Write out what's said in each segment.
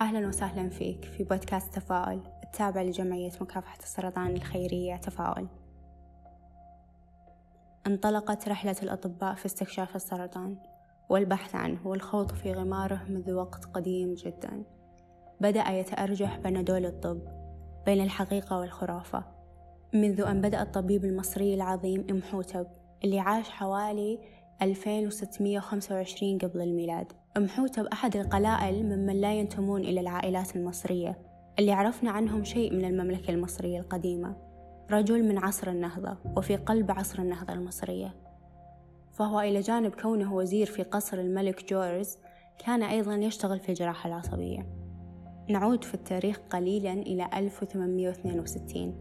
أهلا وسهلا فيك في بودكاست تفاؤل التابع لجمعية مكافحة السرطان الخيرية تفاؤل. انطلقت رحلة الأطباء في استكشاف السرطان والبحث عنه والخوض في غماره منذ وقت قديم جدا. بدأ يتأرجح بنادول الطب بين الحقيقة والخرافة منذ أن بدأ الطبيب المصري العظيم إمحوتب اللي عاش حوالي 2625 قبل الميلاد. أمحوتب أحد القلائل ممن لا ينتمون إلى العائلات المصرية اللي عرفنا عنهم شيء من المملكة المصرية القديمة. رجل من عصر النهضة وفي قلب عصر النهضة المصرية. فهو إلى جانب كونه وزير في قصر الملك جورج كان أيضا يشتغل في الجراحة العصبية. نعود في التاريخ قليلا إلى 1862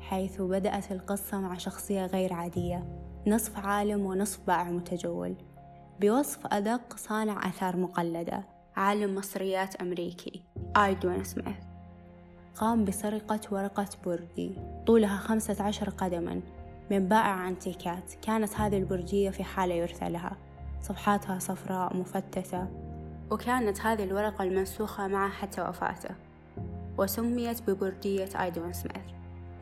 حيث بدأت القصة مع شخصية غير عادية نصف عالم ونصف بائع متجول. بوصف أدق صانع آثار مقلدة عالم مصريات أمريكي. آيدوين سميث قام بسرقة ورقة بردي طولها خمسة عشر قدما. من بائع أنتيكات. كانت هذه البرجية في حالة يرثى لها. صفحاتها صفراء مفتتة. وكانت هذه الورقة المنسوخة معه حتى وفاته. وسميت ببردية آيدوين سميث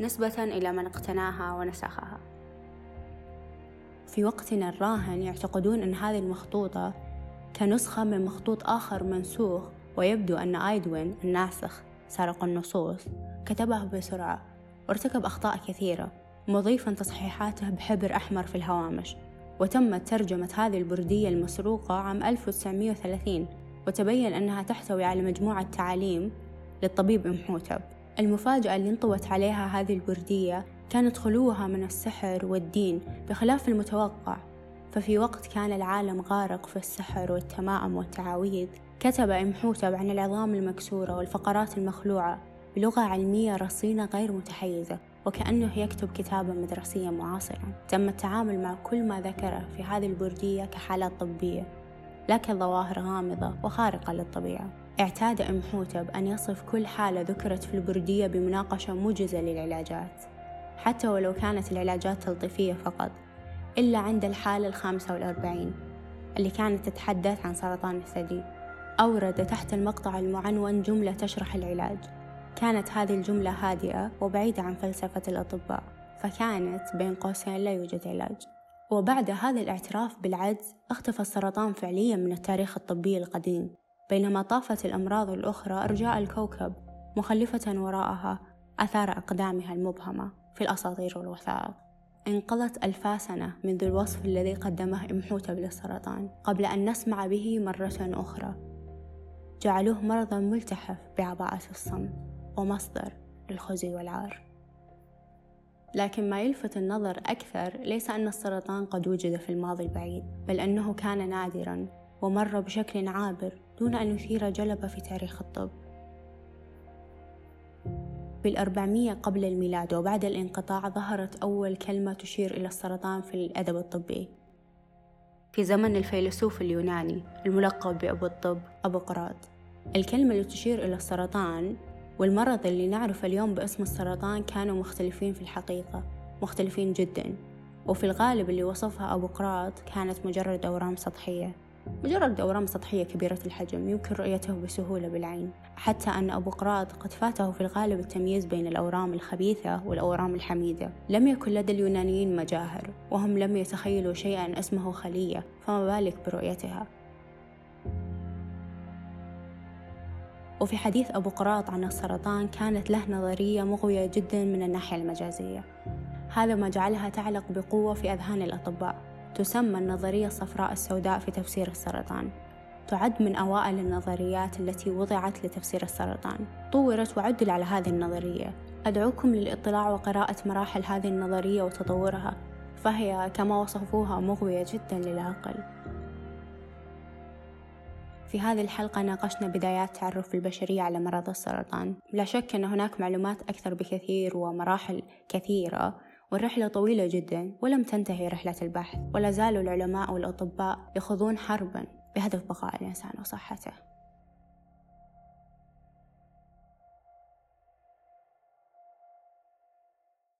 نسبة إلى من اقتناها ونسخها. في وقتنا الراهن يعتقدون أن هذه المخطوطة كنسخة من مخطوط آخر منسوخ ويبدو أن آيدوين الناسخ سرق النصوص. كتبه بسرعة. وارتكب أخطاء كثيرة مضيفا تصحيحاته بحبر أحمر في الهوامش. وتمت ترجمة هذه البردية المسروقة عام 1930 وتبين أنها تحتوي على مجموعة تعاليم للطبيب إمحوتب. المفاجأة اللي انطوت عليها هذه البردية كانت خلوها من السحر والدين بخلاف المتوقع. ففي وقت كان العالم غارق في السحر والتمائم والتعاويذ كتب إمحوتب عن العظام المكسورة والفقرات المخلوعة بلغة علمية رصينة غير متحيزة وكأنه يكتب كتابا مدرسيا معاصرا. تم التعامل مع كل ما ذكره في هذه البردية كحالات طبية لا كظواهر غامضة وخارقة للطبيعة. اعتاد إمحوتب أن يصف كل حالة ذكرت في البردية بمناقشة موجزة للعلاجات. حتى ولو كانت العلاجات تلطيفية فقط إلا عند الحالة الخامسة والأربعين اللي كانت تتحدث عن سرطان الثدي أورد تحت المقطع المعنون جملة تشرح العلاج. كانت هذه الجملة هادئة وبعيدة عن فلسفة الأطباء فكانت بين قوسين لا يوجد علاج. وبعد هذا الاعتراف بالعجز اختفى السرطان فعليا من التاريخ الطبي القديم. بينما طافت الأمراض الأخرى أرجاء الكوكب مخلفة وراءها أثار أقدامها المبهمة. في الأساطير والوثائق انقضت ألفا سنة منذ الوصف الذي قدمه إمحوتب للسرطان قبل أن نسمع به مرة أخرى. جعلوه مرضا ملتحف بعباءة الصمت ومصدر للخزي والعار. لكن ما يلفت النظر أكثر ليس أن السرطان قد وجد في الماضي البعيد بل أنه كان نادرا ومر بشكل عابر دون أن يثير جلبة في تاريخ الطب. بالأربعمية قبل الميلاد وبعد الانقطاع ظهرت أول كلمة تشير إلى السرطان في الأدب الطبي. في زمن الفيلسوف اليوناني الملقب بأبو الطب أبوقراط الكلمة اللي تشير إلى السرطان والمرض اللي نعرفه اليوم باسم السرطان كانوا مختلفين في الحقيقة مختلفين جدا. وفي الغالب اللي وصفها أبوقراط كانت مجرد أورام سطحية. مجرد أورام سطحية كبيرة الحجم يمكن رؤيته بسهولة بالعين حتى أن أبو قراط قد فاته في الغالب التمييز بين الأورام الخبيثة والأورام الحميدة. لم يكن لدى اليونانيين مجاهر وهم لم يتخيلوا شيئا اسمه خلية فما بالك برؤيتها؟ وفي حديث أبو قراط عن السرطان كانت له نظرية مغوية جدا من الناحية المجازية. هذا ما جعلها تعلق بقوة في أذهان الأطباء. تسمى النظرية الصفراء السوداء في تفسير السرطان. تعد من أوائل النظريات التي وضعت لتفسير السرطان. طورت وعدل على هذه النظرية. أدعوكم للاطلاع وقراءة مراحل هذه النظرية وتطورها. فهي كما وصفوها مغوية جدا للعقل. في هذه الحلقة ناقشنا بدايات تعرف البشرية على مرض السرطان. لا شك أن هناك معلومات أكثر بكثير ومراحل كثيرة. والرحلة طويلة جدا ولم تنتهي رحلة البحث ولا زالوا العلماء والأطباء يخوضون حربا بهدف بقاء الإنسان وصحته.